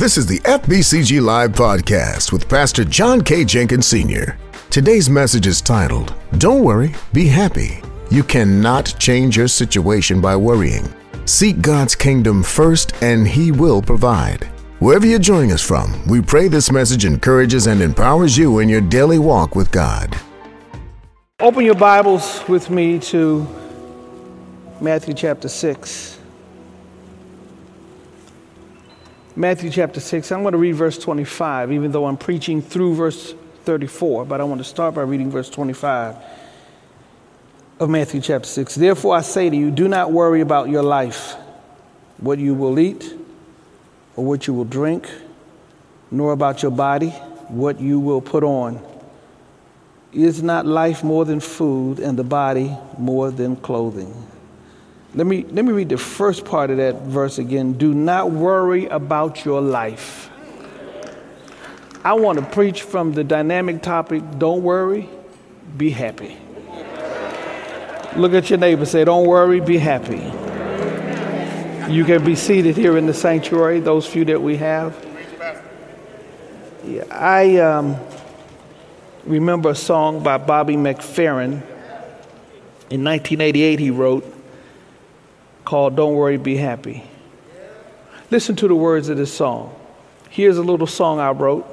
This is the FBCG Live podcast with Pastor John K. Jenkins Sr. Today's message is titled, Don't Worry, Be Happy. You cannot change your situation by worrying. Seek God's kingdom first, and He will provide. Wherever you're joining us from, we pray this message encourages and empowers you in your daily walk with God. Open your Bibles with me to Matthew chapter 6. Matthew chapter 6. I'm going to read verse 25, even though I'm preaching through verse 34, but I want to start by reading verse 25 of Matthew chapter 6. Therefore, I say to you, do not worry about your life, what you will eat or what you will drink, nor about your body, what you will put on. Is not life more than food, and the body more than clothing? Let me, let me read the first part of that verse again. Do not worry about your life. I want to preach from the dynamic topic don't worry, be happy. Look at your neighbor, say, Don't worry, be happy. You can be seated here in the sanctuary, those few that we have. Yeah, I um, remember a song by Bobby McFerrin. In 1988, he wrote, called Don't Worry, Be Happy. Listen to the words of this song. Here's a little song I wrote.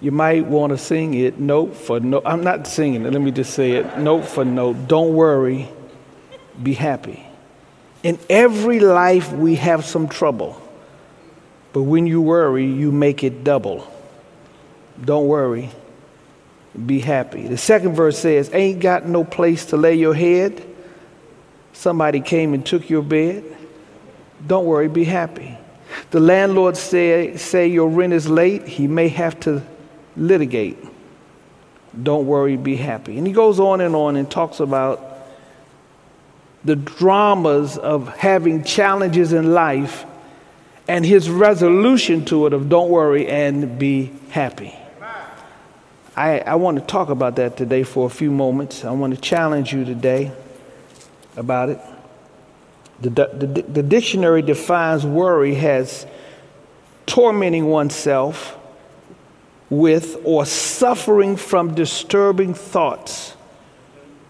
You might want to sing it note for note. I'm not singing it, let me just say it note for note. Don't worry, be happy. In every life, we have some trouble. But when you worry, you make it double. Don't worry, be happy. The second verse says, Ain't got no place to lay your head somebody came and took your bed, don't worry, be happy. The landlord say, say your rent is late, he may have to litigate. Don't worry, be happy. And he goes on and on and talks about the dramas of having challenges in life and his resolution to it of don't worry and be happy. I, I want to talk about that today for a few moments. I want to challenge you today about it. The, the, the dictionary defines worry as tormenting oneself with or suffering from disturbing thoughts,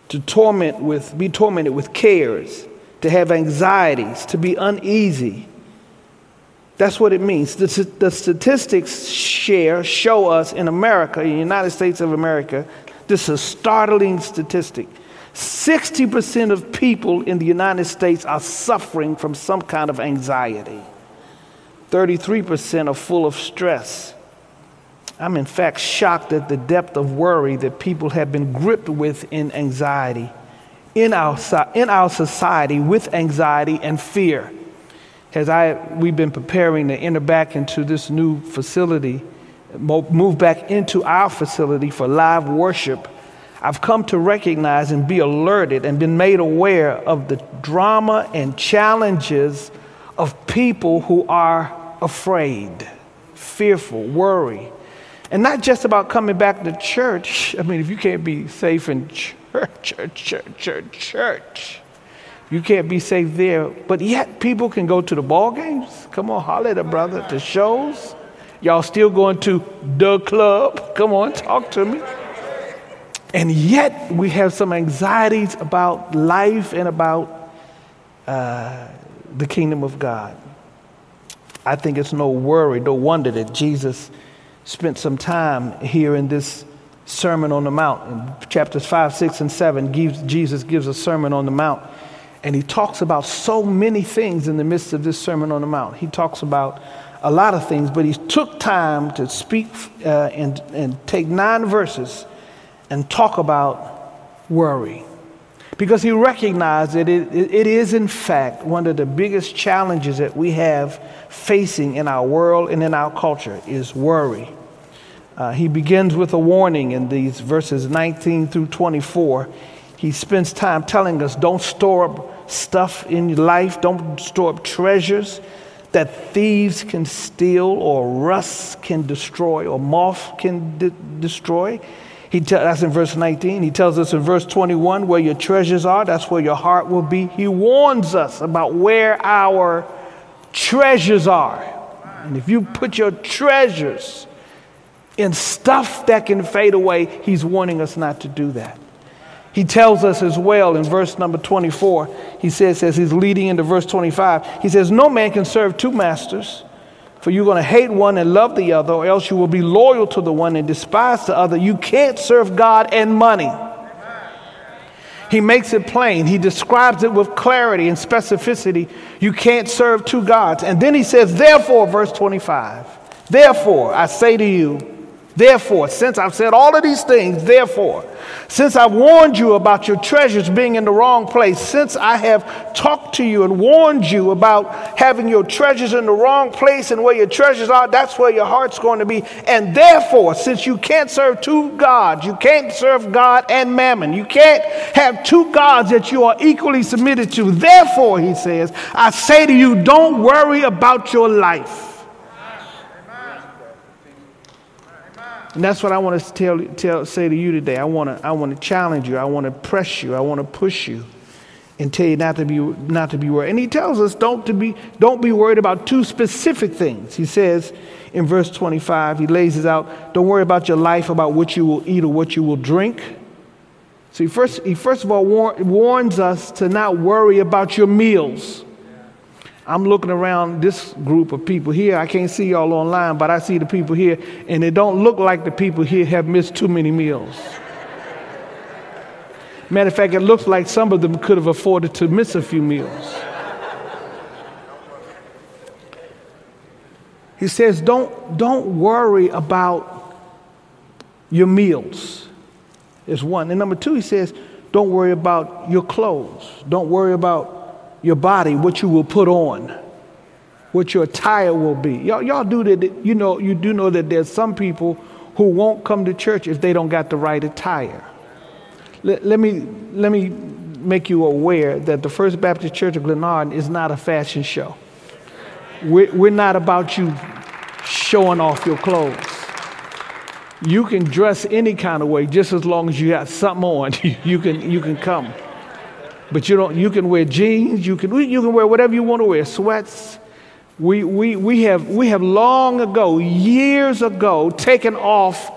to torment with, be tormented with cares, to have anxieties, to be uneasy. That's what it means. The, the statistics share show us in America, in the United States of America, this is a startling statistic. 60% of people in the United States are suffering from some kind of anxiety. 33% are full of stress. I'm, in fact, shocked at the depth of worry that people have been gripped with in anxiety, in our, in our society with anxiety and fear. As I, we've been preparing to enter back into this new facility, move back into our facility for live worship, I've come to recognize and be alerted and been made aware of the drama and challenges of people who are afraid, fearful, worry. And not just about coming back to church. I mean, if you can't be safe in church, church, church, church, church, you can't be safe there. But yet, people can go to the ball games. Come on, holler at a brother. To shows. Y'all still going to the club? Come on, talk to me. And yet we have some anxieties about life and about uh, the kingdom of God. I think it's no worry, no wonder that Jesus spent some time here in this Sermon on the Mount. In chapters 5, 6, and 7, gives, Jesus gives a Sermon on the Mount. And he talks about so many things in the midst of this Sermon on the Mount. He talks about a lot of things, but he took time to speak uh, and, and take nine verses and talk about worry. Because he recognized that it, it is, in fact, one of the biggest challenges that we have facing in our world and in our culture is worry. Uh, he begins with a warning in these verses 19 through 24. He spends time telling us don't store up stuff in your life, don't store up treasures that thieves can steal or rust can destroy or moth can de- destroy. He te- that's in verse 19. He tells us in verse 21 where your treasures are, that's where your heart will be. He warns us about where our treasures are. And if you put your treasures in stuff that can fade away, he's warning us not to do that. He tells us as well in verse number 24, he says, as he's leading into verse 25, he says, No man can serve two masters, for you're going to hate one and love the other, or else you will be loyal to the one and despise the other. You can't serve God and money. He makes it plain. He describes it with clarity and specificity. You can't serve two gods. And then he says, Therefore, verse 25, therefore, I say to you, Therefore, since I've said all of these things, therefore, since I've warned you about your treasures being in the wrong place, since I have talked to you and warned you about having your treasures in the wrong place and where your treasures are, that's where your heart's going to be. And therefore, since you can't serve two gods, you can't serve God and mammon, you can't have two gods that you are equally submitted to. Therefore, he says, I say to you, don't worry about your life And that's what I want to tell, tell, say to you today. I want to, I want to challenge you. I want to press you. I want to push you and tell you not to be, not to be worried. And he tells us don't, to be, don't be worried about two specific things. He says in verse 25, he lays it out, don't worry about your life, about what you will eat or what you will drink. So he first, he first of all war, warns us to not worry about your meals. I'm looking around this group of people here. I can't see y'all online, but I see the people here, and it don't look like the people here have missed too many meals. Matter of fact, it looks like some of them could have afforded to miss a few meals. He says, don't, don't worry about your meals, is one. And number two, he says, don't worry about your clothes. Don't worry about your body, what you will put on, what your attire will be. Y'all, y'all do that. You know, you do know that there's some people who won't come to church if they don't got the right attire. Let, let me let me make you aware that the First Baptist Church of Glenarden is not a fashion show. We're, we're not about you showing off your clothes. You can dress any kind of way just as long as you got something on. you can you can come. But you don't, you can wear jeans, you can, you can wear whatever you want to wear, sweats. We, we, we, have, we have long ago, years ago, taken off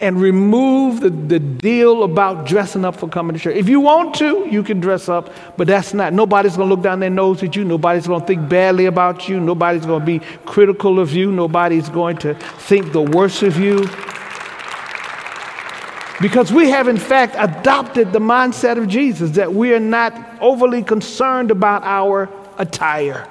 and removed the, the deal about dressing up for coming to church. If you want to, you can dress up, but that's not, nobody's going to look down their nose at you. Nobody's going to think badly about you. Nobody's going to be critical of you. Nobody's going to think the worst of you. Because we have, in fact, adopted the mindset of Jesus that we are not overly concerned about our attire.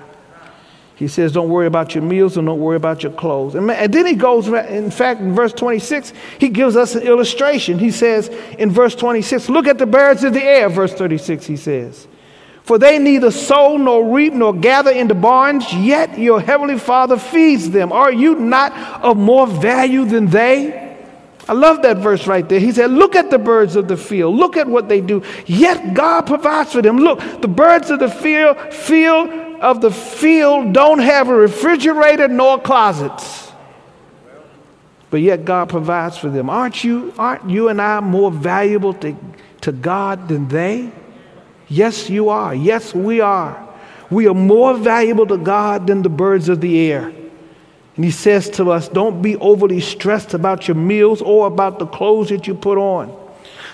He says, Don't worry about your meals and don't worry about your clothes. And, then he goes, in fact, in verse 26, he gives us an illustration. He says in verse 26, Look at the birds of the air. Verse 36, he says, For they neither sow nor reap nor gather into barns, yet your heavenly Father feeds them. Are you not of more value than they? I love that verse right there. He said, Look at the birds of the field. Look at what they do. Yet God provides for them. Look, the birds of the field, field of the field don't have a refrigerator nor closets. But yet God provides for them. Aren't you, aren't you and I more valuable to, to God than they? Yes, you are. Yes, we are. We are more valuable to God than the birds of the air. And he says to us, don't be overly stressed about your meals or about the clothes that you put on.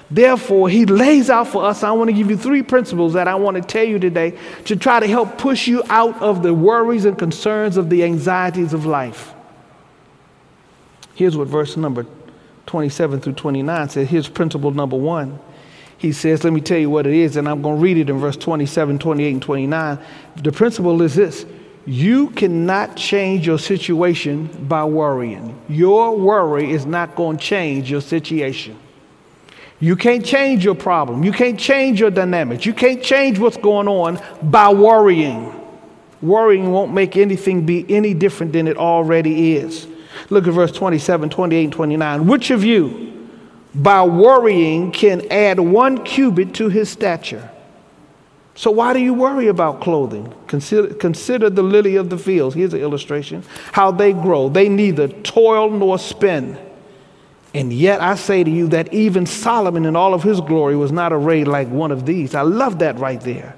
Therefore, he lays out for us. I want to give you three principles that I want to tell you today to try to help push you out of the worries and concerns of the anxieties of life. Here's what verse number 27 through 29 says. Here's principle number one. He says, Let me tell you what it is, and I'm going to read it in verse 27, 28, and 29. The principle is this you cannot change your situation by worrying. Your worry is not going to change your situation. You can't change your problem. You can't change your dynamics. You can't change what's going on by worrying. Worrying won't make anything be any different than it already is. Look at verse 27, 28, and 29. Which of you, by worrying, can add one cubit to his stature? So why do you worry about clothing? Consider, consider the lily of the fields. Here's an illustration. How they grow. They neither toil nor spin. And yet I say to you that even Solomon in all of his glory was not arrayed like one of these. I love that right there.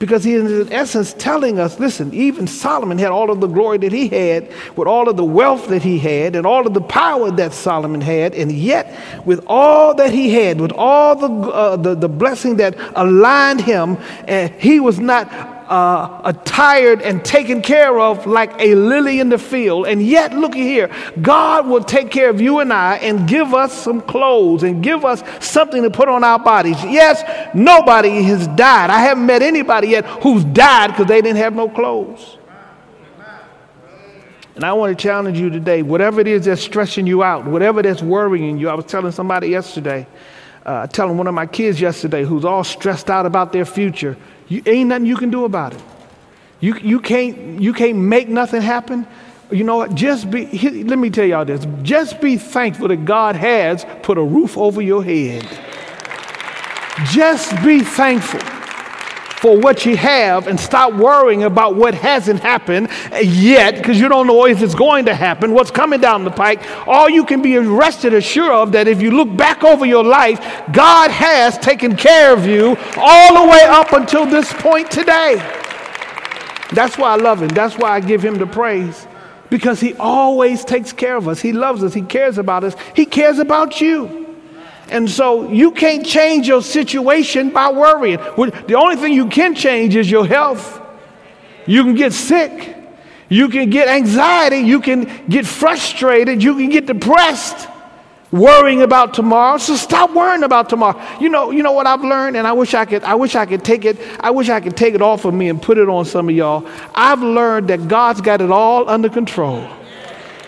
Because he is in essence telling us listen, even Solomon had all of the glory that he had, with all of the wealth that he had, and all of the power that Solomon had, and yet with all that he had, with all the, uh, the, the blessing that aligned him, and he was not uh, attired and taken care of like a lily in the field. And yet, look here, God will take care of you and I and give us some clothes and give us something to put on our bodies. Yes, nobody has died. I haven't met anybody yet who's died because they didn't have no clothes. And I want to challenge you today whatever it is that's stressing you out, whatever that's worrying you. I was telling somebody yesterday, uh, telling one of my kids yesterday who's all stressed out about their future. You, ain't nothing you can do about it. You, you, can't, you can't make nothing happen. You know what? Just be, let me tell y'all this. Just be thankful that God has put a roof over your head. Just be thankful for what you have and stop worrying about what hasn't happened yet because you don't know if it's going to happen, what's coming down the pike. All you can be rested assured of that if you look back over your life, God has taken care of you all the way up until this point today. That's why I love him. That's why I give him the praise because he always takes care of us. He loves us. He cares about us. He cares about you. And so you can't change your situation by worrying. The only thing you can change is your health. You can get sick. You can get anxiety. You can get frustrated. You can get depressed worrying about tomorrow. So stop worrying about tomorrow. You know, you know what I've learned, and I wish I could, I wish I could take it, I wish I could take it off of me and put it on some of y'all. I've learned that God's got it all under control.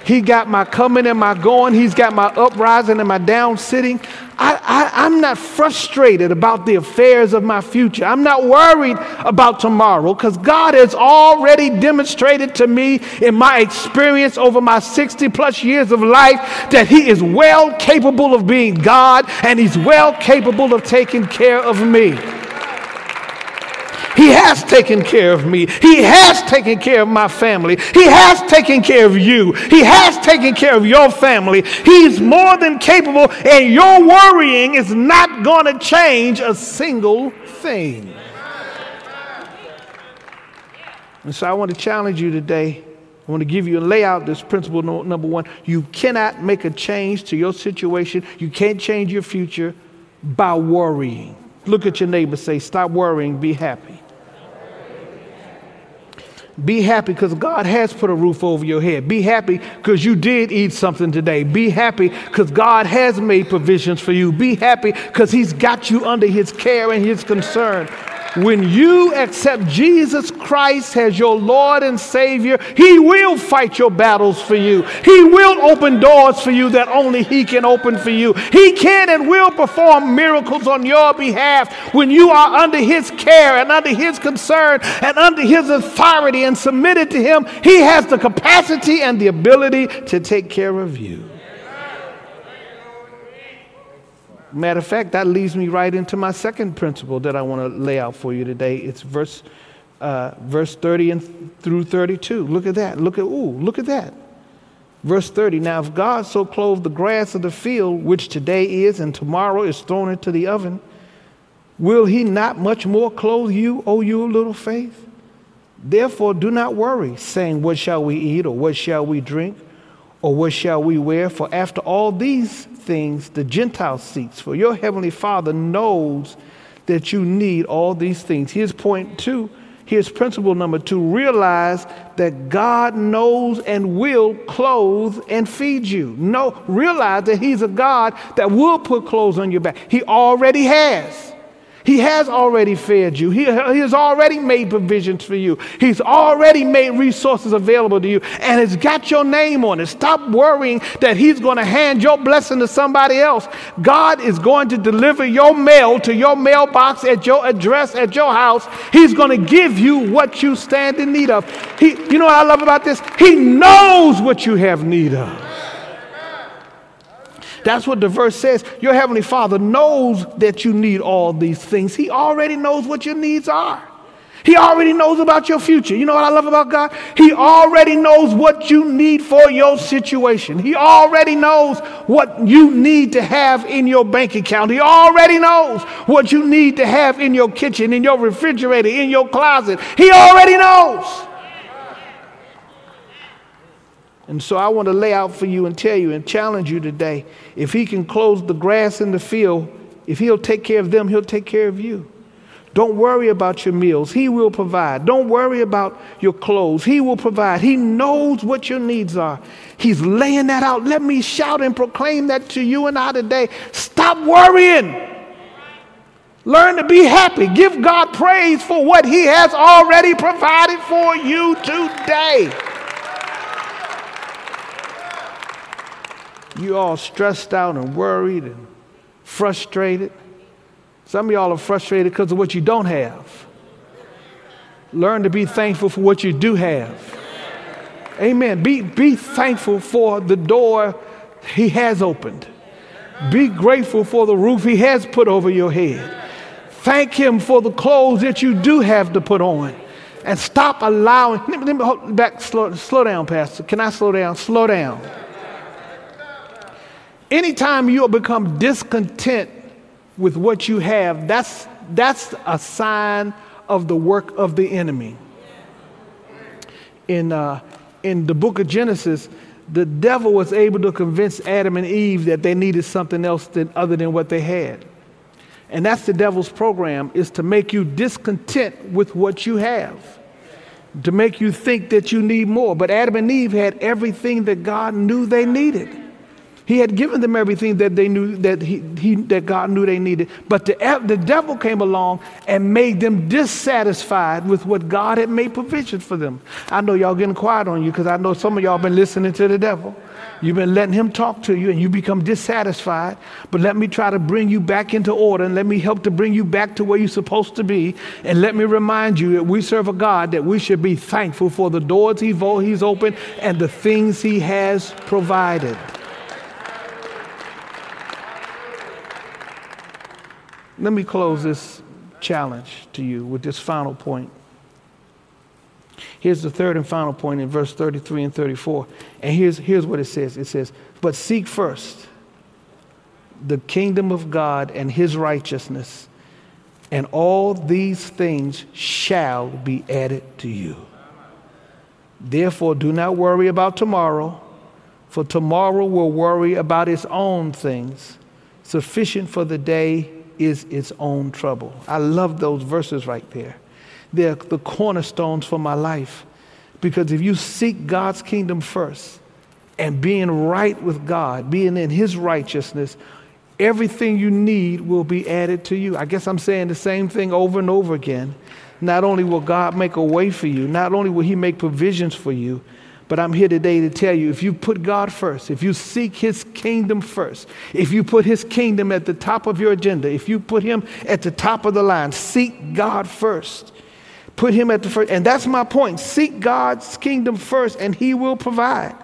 He got my coming and my going. He's got my uprising and my down sitting. I, am not frustrated about the affairs of my future. I'm not worried about tomorrow because God has already demonstrated to me in my experience over my 60 plus years of life that He is well capable of being God and He's well capable of taking care of me. He has taken care of me. He has taken care of my family. He has taken care of you. He has taken care of your family. He's more than capable, and your worrying is not going to change a single thing. And so I want to challenge you today. I want to give you and lay out this principle number one. You cannot make a change to your situation. You can't change your future by worrying. Look at your neighbor, say, Stop worrying, be happy. Be happy because God has put a roof over your head. Be happy because you did eat something today. Be happy because God has made provisions for you. Be happy because He's got you under His care and His concern. When you accept Jesus Christ as your Lord and Savior, He will fight your battles for you. He will open doors for you that only He can open for you. He can and will perform miracles on your behalf when you are under His care and under His concern and under His authority and submitted to Him. He has the capacity and the ability to take care of you. Matter of fact, that leads me right into my second principle that I want to lay out for you today. It's verse, uh, verse 30 and through 32. Look at that. Look at, ooh, look at that. Verse 30 Now, if God so clothed the grass of the field, which today is and tomorrow is thrown into the oven, will he not much more clothe you, O you little faith? Therefore, do not worry, saying, What shall we eat, or what shall we drink, or what shall we wear? For after all these things the Gentile seeks, for your heavenly Father knows that you need all these things. Here's point two. Here's principle number two realize that God knows and will clothe and feed you. No, realize that He's a God that will put clothes on your back. He already has. He has already fed you. He, he has already made provisions for you. He's already made resources available to you and has got your name on it. Stop worrying that He's going to hand your blessing to somebody else. God is going to deliver your mail to your mailbox at your address at your house. He's going to give you what you stand in need of. He, you know what I love about this? He knows what you have need of. That's what the verse says. Your heavenly Father knows that you need all these things. He already knows what your needs are. He already knows about your future. You know what I love about God? He already knows what you need for your situation. He already knows what you need to have in your bank account. He already knows what you need to have in your kitchen, in your refrigerator, in your closet. He already knows. And so I want to lay out for you and tell you and challenge you today if He can close the grass in the field, if He'll take care of them, He'll take care of you. Don't worry about your meals. He will provide. Don't worry about your clothes. He will provide. He knows what your needs are. He's laying that out. Let me shout and proclaim that to you and I today. Stop worrying. Learn to be happy. Give God praise for what He has already provided for you today. You all stressed out and worried and frustrated. Some of y'all are frustrated because of what you don't have. Learn to be thankful for what you do have. Amen. Be, be thankful for the door He has opened. Be grateful for the roof He has put over your head. Thank Him for the clothes that you do have to put on. And stop allowing, let me, let me hold back, slow, slow down, Pastor. Can I slow down? Slow down. Anytime you become discontent with what you have, that's, that's a sign of the work of the enemy. In, uh, in the book of Genesis, the devil was able to convince Adam and Eve that they needed something else than, other than what they had. And that's the devil's program is to make you discontent with what you have. To make you think that you need more. But Adam and Eve had everything that God knew they needed. He had given them everything that they knew that he, he that God knew they needed. But the, the devil came along and made them dissatisfied with what God had made provision for them. I know y'all getting quiet on you because I know some of y'all been listening to the devil. You've been letting him talk to you and you become dissatisfied. But let me try to bring you back into order and let me help to bring you back to where you're supposed to be. And let me remind you that we serve a God that we should be thankful for the doors he's opened and the things he has provided. Let me close this challenge to you with this final point. Here's the third and final point in verse 33 and 34. And here's, here's what it says it says, But seek first the kingdom of God and his righteousness, and all these things shall be added to you. Therefore, do not worry about tomorrow, for tomorrow will worry about its own things. Sufficient for the day is its own trouble. I love those verses right there. They're the cornerstones for my life. Because if you seek God's kingdom first and being right with God, being in His righteousness, everything you need will be added to you. I guess I'm saying the same thing over and over again. Not only will God make a way for you, not only will He make provisions for you, but I'm here today to tell you if you put God first, if you seek His kingdom first, if you put His kingdom at the top of your agenda, if you put Him at the top of the line, seek God first. Put Him at the first. And that's my point. Seek God's kingdom first, and He will provide.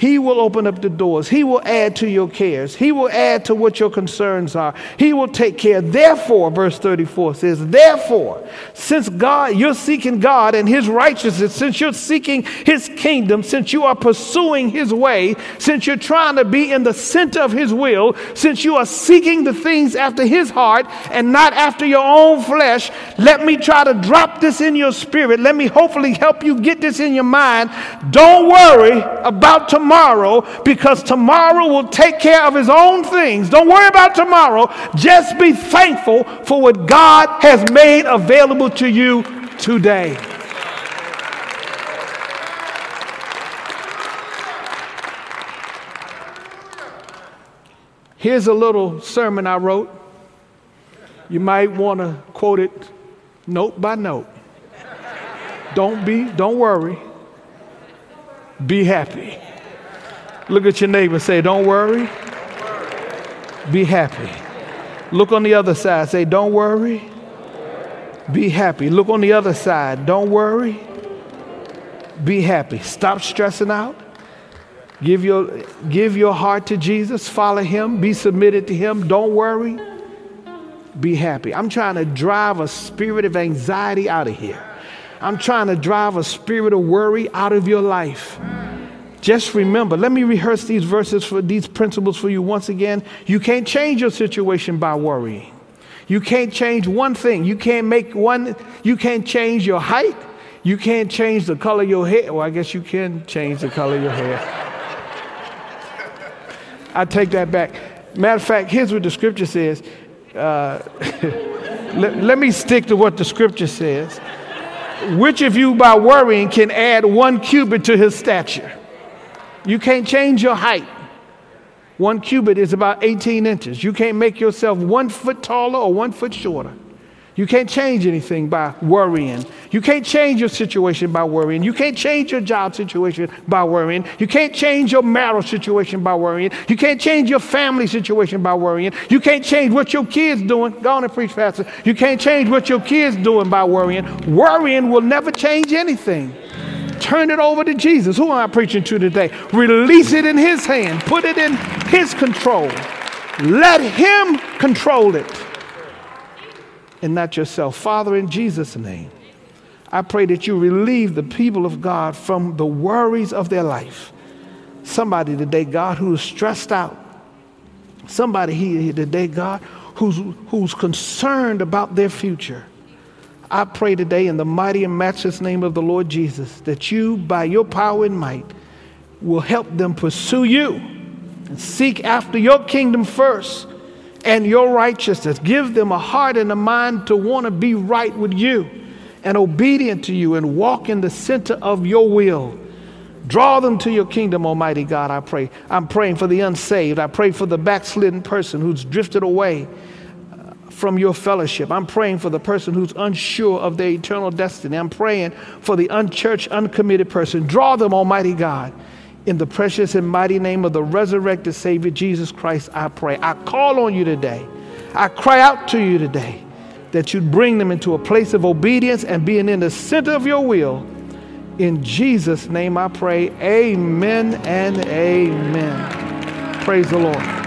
He will open up the doors. He will add to your cares. He will add to what your concerns are. He will take care. Therefore, verse 34 says, Therefore, since God, you're seeking God and His righteousness, since you're seeking His kingdom, since you are pursuing His way, since you're trying to be in the center of His will, since you are seeking the things after His heart and not after your own flesh, let me try to drop this in your spirit. Let me hopefully help you get this in your mind. Don't worry about tomorrow tomorrow because tomorrow will take care of his own things. Don't worry about tomorrow. Just be thankful for what God has made available to you today. Here's a little sermon I wrote. You might want to quote it note by note. Don't be, don't worry. Be happy. Look at your neighbor say, Don't worry, be happy. Look on the other side, say, Don't worry, be happy. Look on the other side, don't worry, be happy. Stop stressing out. Give your, give your heart to Jesus, follow Him, be submitted to Him, don't worry, be happy. I'm trying to drive a spirit of anxiety out of here. I'm trying to drive a spirit of worry out of your life. Just remember, let me rehearse these verses for these principles for you once again. You can't change your situation by worrying. You can't change one thing. You can't make one, you can't change your height. You can't change the color of your hair. Well, I guess you can change the color of your hair. I take that back. Matter of fact, here's what the scripture says. Uh, let, let me stick to what the scripture says. Which of you, by worrying, can add one cubit to his stature? You can't change your height. One cubit is about 18 inches. You can't make yourself one foot taller or one foot shorter. You can't change anything by worrying. You can't change your situation by worrying. You can't change your job situation by worrying. You can't change your marital situation by worrying. You can't change your family situation by worrying. You can't change what your kids doing. Go on and preach, Pastor. You can't change what your kids doing by worrying. Worrying will never change anything. Turn it over to Jesus. Who am I preaching to today? Release it in His hand. Put it in His control. Let Him control it and not yourself. Father, in Jesus' name, I pray that you relieve the people of God from the worries of their life. Somebody today, God, who is stressed out. Somebody here today, God, who's, who's concerned about their future. I pray today in the mighty and matchless name of the Lord Jesus that you, by your power and might, will help them pursue you and seek after your kingdom first and your righteousness. Give them a heart and a mind to want to be right with you and obedient to you and walk in the center of your will. Draw them to your kingdom, Almighty God, I pray. I'm praying for the unsaved. I pray for the backslidden person who's drifted away from your fellowship. I'm praying for the person who's unsure of their eternal destiny. I'm praying for the unchurched, uncommitted person. Draw them, Almighty God. In the precious and mighty name of the resurrected Savior Jesus Christ, I pray. I call on you today. I cry out to you today that you'd bring them into a place of obedience and being in the center of your will. In Jesus' name I pray. Amen and amen. Praise the Lord.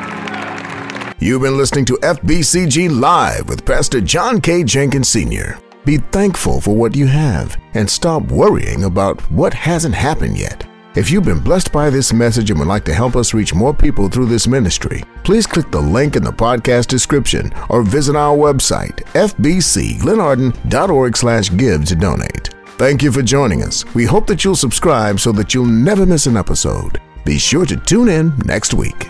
You've been listening to FBCG Live with Pastor John K. Jenkins Sr. Be thankful for what you have and stop worrying about what hasn't happened yet. If you've been blessed by this message and would like to help us reach more people through this ministry, please click the link in the podcast description or visit our website, fbcglenarden.org slash give to donate. Thank you for joining us. We hope that you'll subscribe so that you'll never miss an episode. Be sure to tune in next week.